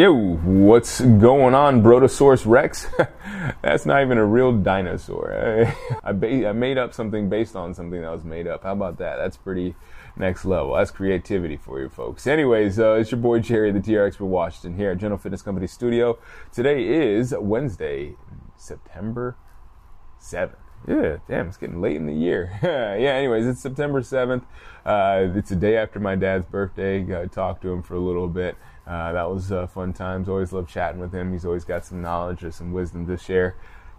Yo, what's going on, Brotosaurus Rex? That's not even a real dinosaur. I, I, ba- I made up something based on something that was made up. How about that? That's pretty next level. That's creativity for you folks. Anyways, uh, it's your boy Jerry, the TR for Washington here at General Fitness Company Studio. Today is Wednesday, September 7th. Yeah, damn, it's getting late in the year. yeah, anyways, it's September 7th. Uh, it's the day after my dad's birthday. Got to talk to him for a little bit. Uh, that was uh, fun times. Always love chatting with him. He's always got some knowledge or some wisdom to share,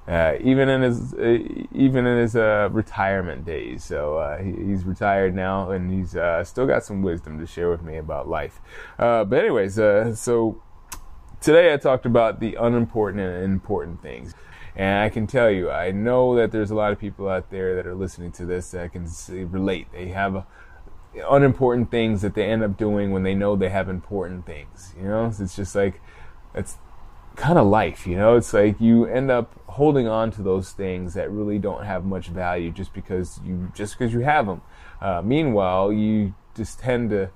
uh, even in his uh, even in his uh, retirement days. So uh, he, he's retired now, and he's still got some wisdom to share with me about life. But anyways, so today I talked about the unimportant and important things. And I can tell you, I know that there's a lot of people out there that are listening to this that can relate. They have uh, unimportant things that they end up doing when they know they have important things. You know, it's just like it's kind of life. You know, it's like you end up holding on to those things that really don't have much value just because you just because you have them. Uh, meanwhile, you just tend to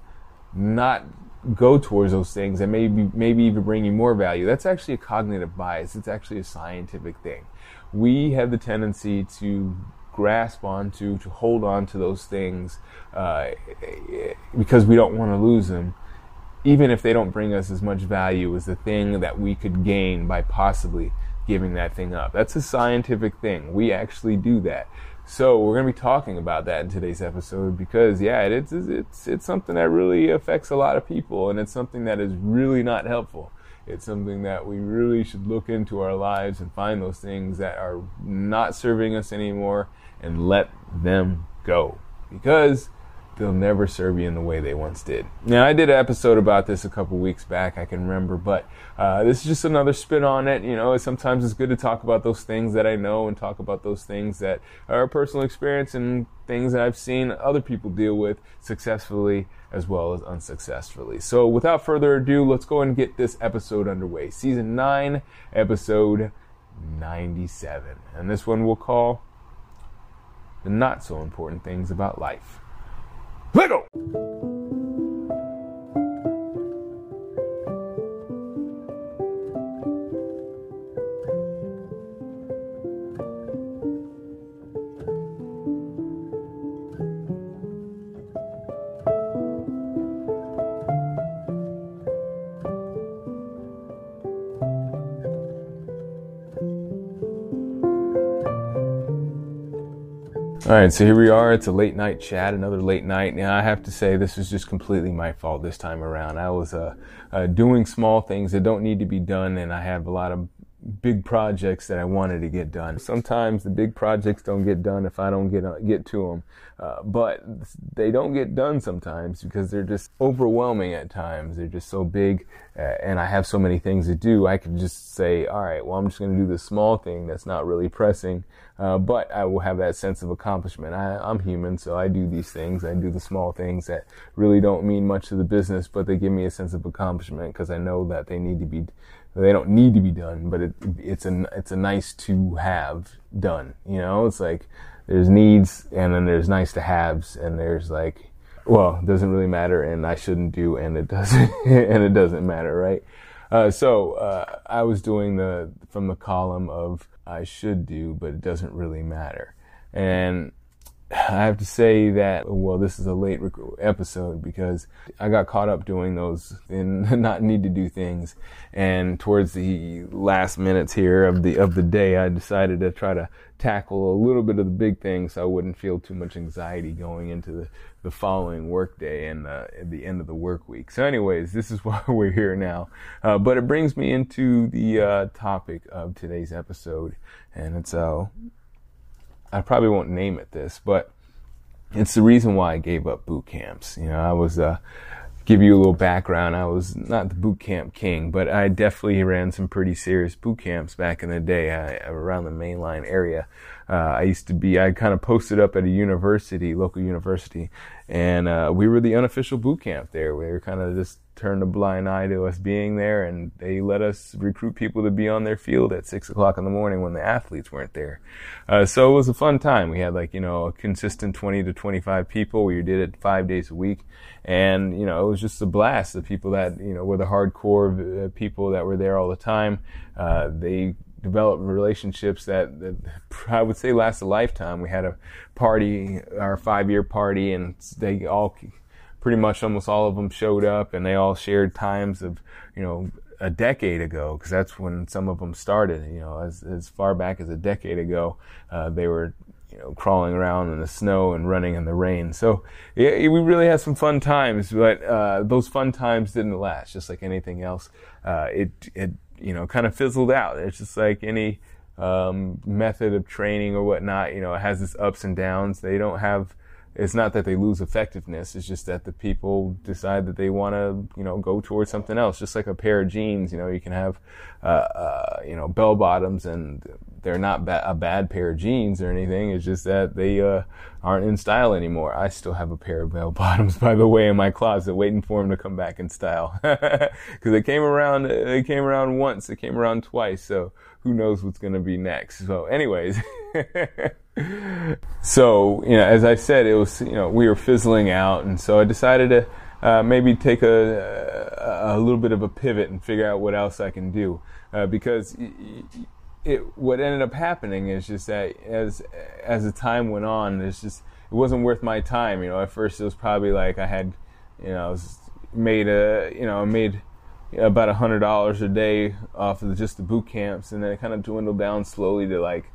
not go towards those things and maybe maybe even bring you more value. That's actually a cognitive bias. It's actually a scientific thing. We have the tendency to grasp onto, to hold on to those things uh, because we don't want to lose them, even if they don't bring us as much value as the thing that we could gain by possibly giving that thing up. That's a scientific thing. We actually do that. So we're going to be talking about that in today's episode because yeah, it's it's it's something that really affects a lot of people and it's something that is really not helpful. It's something that we really should look into our lives and find those things that are not serving us anymore and let them go because they'll never serve you in the way they once did. Now, I did an episode about this a couple weeks back, I can remember, but uh, this is just another spin on it. You know, sometimes it's good to talk about those things that I know and talk about those things that are a personal experience and things that I've seen other people deal with successfully as well as unsuccessfully. So, without further ado, let's go and get this episode underway. Season 9, episode 97. And this one we'll call The Not So Important Things About Life. Let go! All right, so here we are. It's a late night chat, another late night. Now, I have to say, this is just completely my fault this time around. I was uh, uh, doing small things that don't need to be done, and I have a lot of big projects that I wanted to get done. Sometimes the big projects don't get done if I don't get uh, get to them, uh, but they don't get done sometimes because they're just overwhelming at times. They're just so big, uh, and I have so many things to do. I could just say, all right, well, I'm just going to do this small thing that's not really pressing, uh, but I will have that sense of accomplishment. I, I'm human, so I do these things. I do the small things that really don't mean much to the business, but they give me a sense of accomplishment because I know that they need to be they don't need to be done, but it, it's a it's a nice to have done. You know, it's like there's needs and then there's nice to haves and there's like well, it doesn't really matter and I shouldn't do and it doesn't and it doesn't matter, right? Uh, so uh, I was doing the from the column of I should do, but it doesn't really matter, and I have to say that, well, this is a late episode because I got caught up doing those and not need to do things. And towards the last minutes here of the, of the day, I decided to try to tackle a little bit of the big things so I wouldn't feel too much anxiety going into the, the following work day and uh, the end of the work week. So anyways, this is why we're here now. Uh, but it brings me into the uh, topic of today's episode and it's, uh, I probably won't name it this, but it's the reason why I gave up boot camps. You know, I was uh, give you a little background. I was not the boot camp king, but I definitely ran some pretty serious boot camps back in the day uh, around the mainline area. Uh, I used to be, I kind of posted up at a university, local university, and uh, we were the unofficial boot camp there. We were kind of just turned a blind eye to us being there, and they let us recruit people to be on their field at six o'clock in the morning when the athletes weren't there. Uh, so it was a fun time. We had like you know a consistent twenty to twenty five people. We did it five days a week, and you know it was just a blast. The people that you know were the hardcore uh, people that were there all the time. Uh, they developed relationships that, that, I would say last a lifetime. We had a party, our five year party, and they all pretty much almost all of them showed up and they all shared times of, you know, a decade ago, because that's when some of them started, you know, as, as far back as a decade ago, uh, they were, you know, crawling around in the snow and running in the rain. So yeah, we really had some fun times, but, uh, those fun times didn't last, just like anything else. Uh, it, it, you know, kind of fizzled out. It's just like any, um, method of training or whatnot, you know, it has its ups and downs. They don't have, it's not that they lose effectiveness. It's just that the people decide that they want to, you know, go towards something else. Just like a pair of jeans, you know, you can have, uh, uh, you know, bell bottoms and they're not ba- a bad pair of jeans or anything. It's just that they, uh, aren't in style anymore. I still have a pair of bell bottoms, by the way, in my closet waiting for them to come back in style. Cause they came around, they came around once, they came around twice. So who knows what's going to be next. So anyways. so you know, as I said, it was you know we were fizzling out, and so I decided to uh, maybe take a, a, a little bit of a pivot and figure out what else I can do uh, because. It, what ended up happening is just that as as the time went on, it's just it wasn't worth my time. You know, at first it was probably like I had, you know, made a you know made about a hundred dollars a day off of just the boot camps, and then it kind of dwindled down slowly to like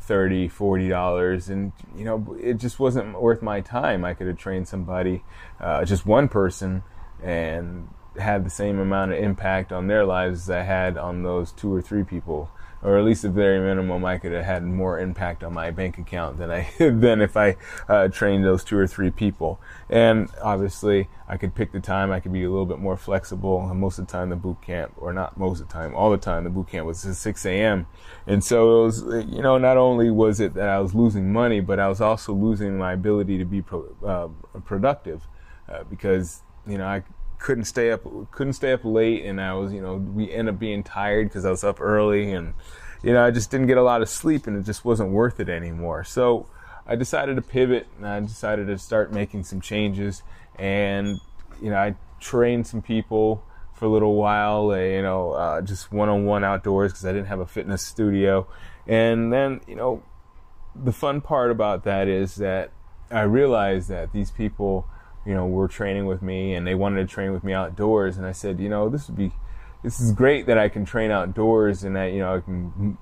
30 40 dollars and you know it just wasn't worth my time i could have trained somebody uh, just one person and had the same amount of impact on their lives as i had on those two or three people or at least the very minimum, I could have had more impact on my bank account than I than if I uh, trained those two or three people. And obviously, I could pick the time. I could be a little bit more flexible. And most of the time, the boot camp, or not most of the time, all the time, the boot camp was at 6 a.m. And so it was, you know, not only was it that I was losing money, but I was also losing my ability to be pro, uh, productive uh, because you know I couldn't stay up couldn't stay up late and I was you know we end up being tired because I was up early and you know I just didn't get a lot of sleep and it just wasn't worth it anymore. So I decided to pivot and I decided to start making some changes and you know I trained some people for a little while. You know uh, just one-on-one outdoors because I didn't have a fitness studio. And then you know the fun part about that is that I realized that these people you know, were training with me and they wanted to train with me outdoors. And I said, you know, this would be, this is great that I can train outdoors and that, you know, I can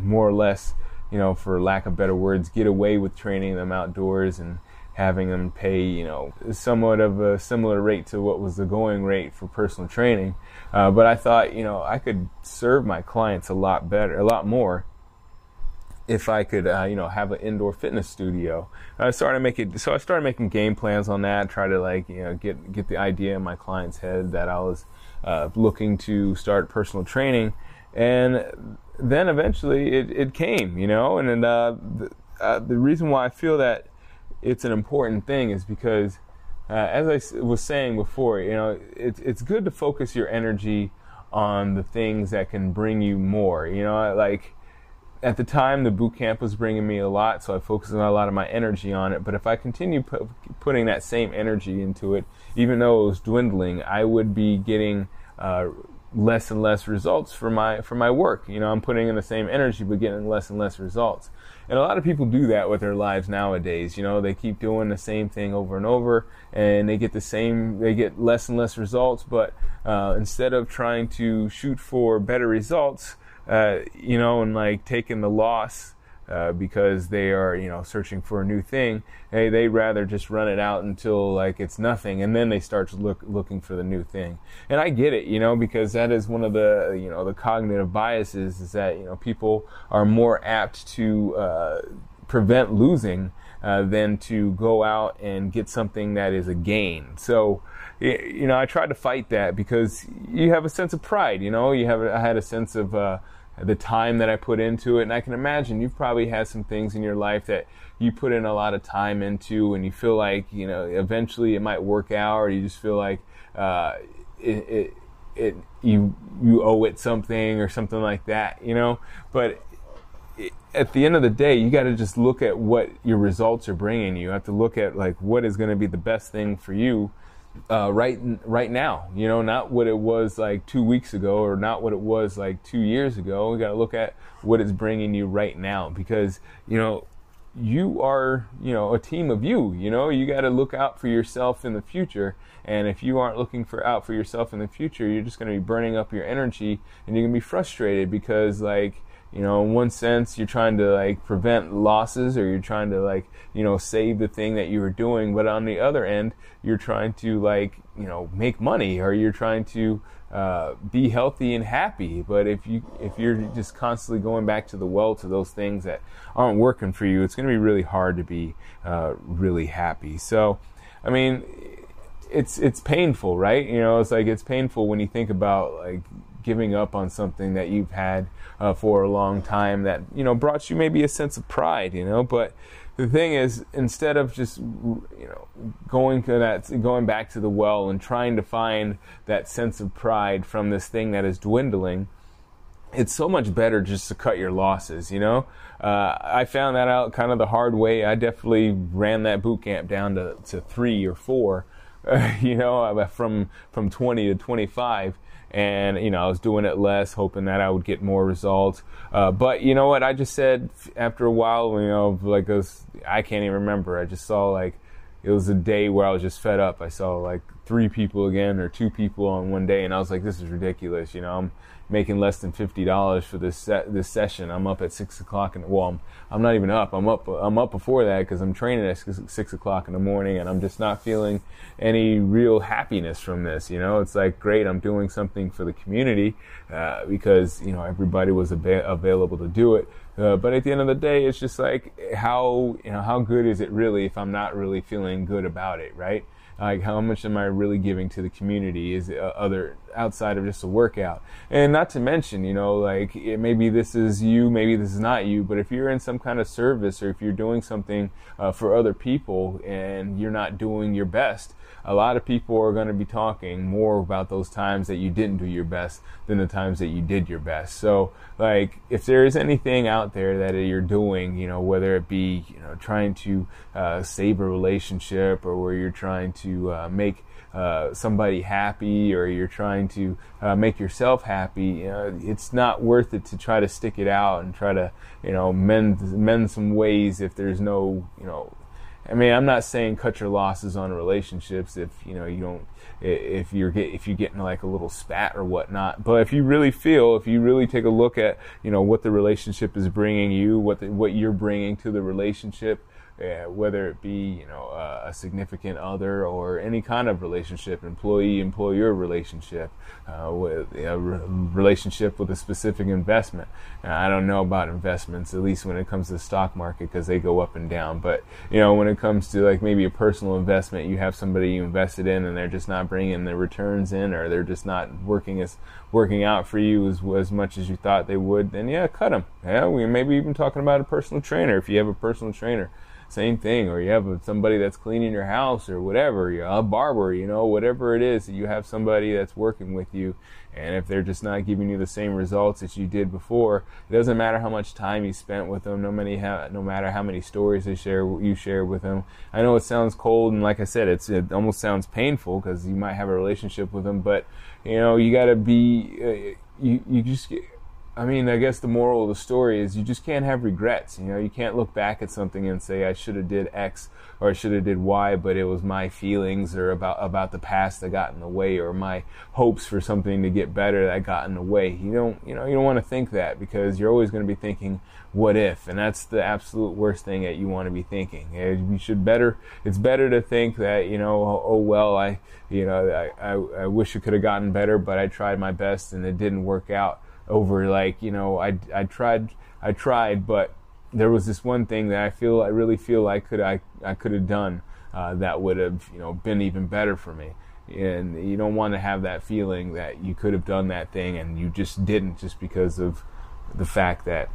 more or less, you know, for lack of better words, get away with training them outdoors and having them pay, you know, somewhat of a similar rate to what was the going rate for personal training. Uh, but I thought, you know, I could serve my clients a lot better, a lot more if I could, uh, you know, have an indoor fitness studio. I started making, so I started making game plans on that. Try to like, you know, get get the idea in my client's head that I was uh, looking to start personal training, and then eventually it, it came, you know. And uh, the, uh, the reason why I feel that it's an important thing is because, uh, as I was saying before, you know, it's it's good to focus your energy on the things that can bring you more. You know, like at the time, the boot camp was bringing me a lot, so I focused a lot of my energy on it. But if I continue pu- putting that same energy into it, even though it was dwindling, I would be getting uh, less and less results for my for my work. You know, I'm putting in the same energy, but getting less and less results. And a lot of people do that with their lives nowadays. You know, they keep doing the same thing over and over, and they get the same, they get less and less results. But uh, instead of trying to shoot for better results, uh, you know, and like taking the loss uh, because they are, you know, searching for a new thing. Hey, they'd rather just run it out until like it's nothing, and then they start look looking for the new thing. And I get it, you know, because that is one of the, you know, the cognitive biases is that you know people are more apt to uh, prevent losing uh, than to go out and get something that is a gain. So, you know, I tried to fight that because you have a sense of pride. You know, you have I had a sense of uh, the time that I put into it, and I can imagine you've probably had some things in your life that you put in a lot of time into, and you feel like you know eventually it might work out, or you just feel like uh, it, it it you you owe it something or something like that, you know. But at the end of the day, you got to just look at what your results are bringing you. You have to look at like what is going to be the best thing for you uh, right right now. You know, not what it was like two weeks ago or not what it was like two years ago. We got to look at what it's bringing you right now because you know you are you know a team of you. You know, you got to look out for yourself in the future. And if you aren't looking for out for yourself in the future, you're just going to be burning up your energy and you're going to be frustrated because like you know in one sense you're trying to like prevent losses or you're trying to like you know save the thing that you were doing but on the other end you're trying to like you know make money or you're trying to uh, be healthy and happy. But if you if you're just constantly going back to the well to those things that aren't working for you it's going to be really hard to be uh, really happy. So i mean it's it's painful right? You know it's like it's painful when you think about like giving up on something that you've had uh, for a long time that you know brought you maybe a sense of pride, you know. But the thing is, instead of just you know going to that, going back to the well and trying to find that sense of pride from this thing that is dwindling, it's so much better just to cut your losses, you know. Uh, I found that out kind of the hard way. I definitely ran that boot camp down to, to three or four, uh, you know, from from 20 to 25 and you know I was doing it less, hoping that I would get more results. Uh, but you know what? I just said after a while, you know, like was, I can't even remember. I just saw like it was a day where I was just fed up. I saw like three people again or two people on one day, and I was like, this is ridiculous. You know, I'm making less than fifty dollars for this se- this session. I'm up at six o'clock, and well, I'm, I'm not even up. I'm up. I'm up before that because I'm training at six, o'clock in the morning, and I'm just not feeling any real happiness from this. You know, it's like great. I'm doing something for the community uh, because you know everybody was ab- available to do it. Uh, but at the end of the day, it's just like how you know how good is it really if I'm not really feeling good about it, right? like how much am I really giving to the community is uh, other outside of just a workout and not to mention you know like it, maybe this is you maybe this is not you but if you're in some kind of service or if you're doing something uh, for other people and you're not doing your best a lot of people are going to be talking more about those times that you didn't do your best than the times that you did your best. So, like, if there is anything out there that you're doing, you know, whether it be, you know, trying to uh, save a relationship or where you're trying to uh, make uh, somebody happy or you're trying to uh, make yourself happy, you know, it's not worth it to try to stick it out and try to, you know, mend mend some ways if there's no, you know, I mean, I'm not saying cut your losses on relationships if you know you don't if you're get if you're getting like a little spat or whatnot. But if you really feel, if you really take a look at you know what the relationship is bringing you, what the, what you're bringing to the relationship, whether it be you know uh, a significant other or any kind of relationship, employee employer relationship, uh, with a re- relationship with a specific investment. Now, I don't know about investments, at least when it comes to the stock market, because they go up and down. But you know, when it comes to like maybe a personal investment, you have somebody you invested in, and they're just not bringing the returns in, or they're just not working as working out for you as as much as you thought they would. Then yeah, cut them. Yeah, we maybe even talking about a personal trainer if you have a personal trainer same thing. Or you have somebody that's cleaning your house or whatever, you a barber, you know, whatever it is, you have somebody that's working with you. And if they're just not giving you the same results that you did before, it doesn't matter how much time you spent with them, no, many no matter how many stories they share, you share with them. I know it sounds cold, and like I said, it's it almost sounds painful because you might have a relationship with them, but you know you got to be, uh, you you just I mean, I guess the moral of the story is you just can't have regrets. You know, you can't look back at something and say I should have did X or I should have did Y, but it was my feelings or about about the past that got in the way or my hopes for something to get better that got in the way. You don't, you know, you don't want to think that because you're always going to be thinking what if, and that's the absolute worst thing that you want to be thinking. Eh, you should better. It's better to think that you know, oh, oh well, I, you know, I, I, I wish it could have gotten better, but I tried my best and it didn't work out over like you know I I tried I tried but there was this one thing that I feel I really feel I could I, I could have done uh, that would have you know been even better for me. And you don't want to have that feeling that you could have done that thing and you just didn't just because of the fact that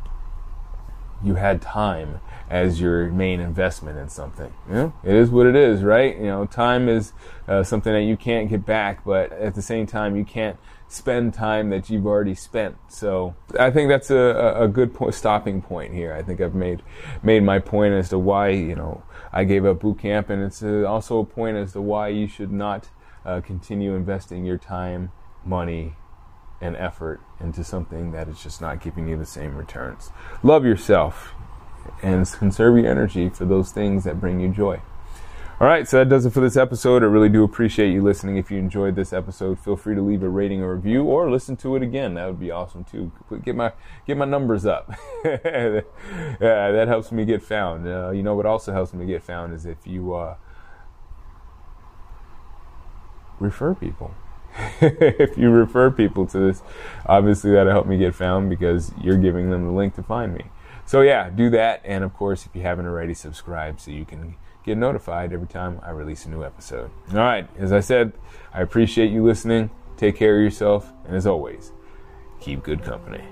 you had time as your main investment in something. Know, it is what it is, right? You know, time is uh, something that you can't get back, but at the same time, you can't spend time that you've already spent. So I think that's a, a good point, stopping point here. I think I've made made my point as to why you know I gave up boot camp, and it's uh, also a point as to why you should not uh, continue investing your time, money, and effort into something that is just not giving you the same returns. Love yourself and conserve your energy for those things that bring you joy. All right, so that does it for this episode. I really do appreciate you listening. If you enjoyed this episode, feel free to leave a rating or review or listen to it again. That would be awesome too. Get my get my numbers up. yeah, that helps me get found. Uh, you know what also helps me get found is if you uh, refer people. if you refer people to this, obviously that'll help me get found because you're giving them the link to find me. So yeah, do that. And of course, if you haven't already, subscribe so you can get notified every time I release a new episode. All right, as I said, I appreciate you listening. Take care of yourself. And as always, keep good company.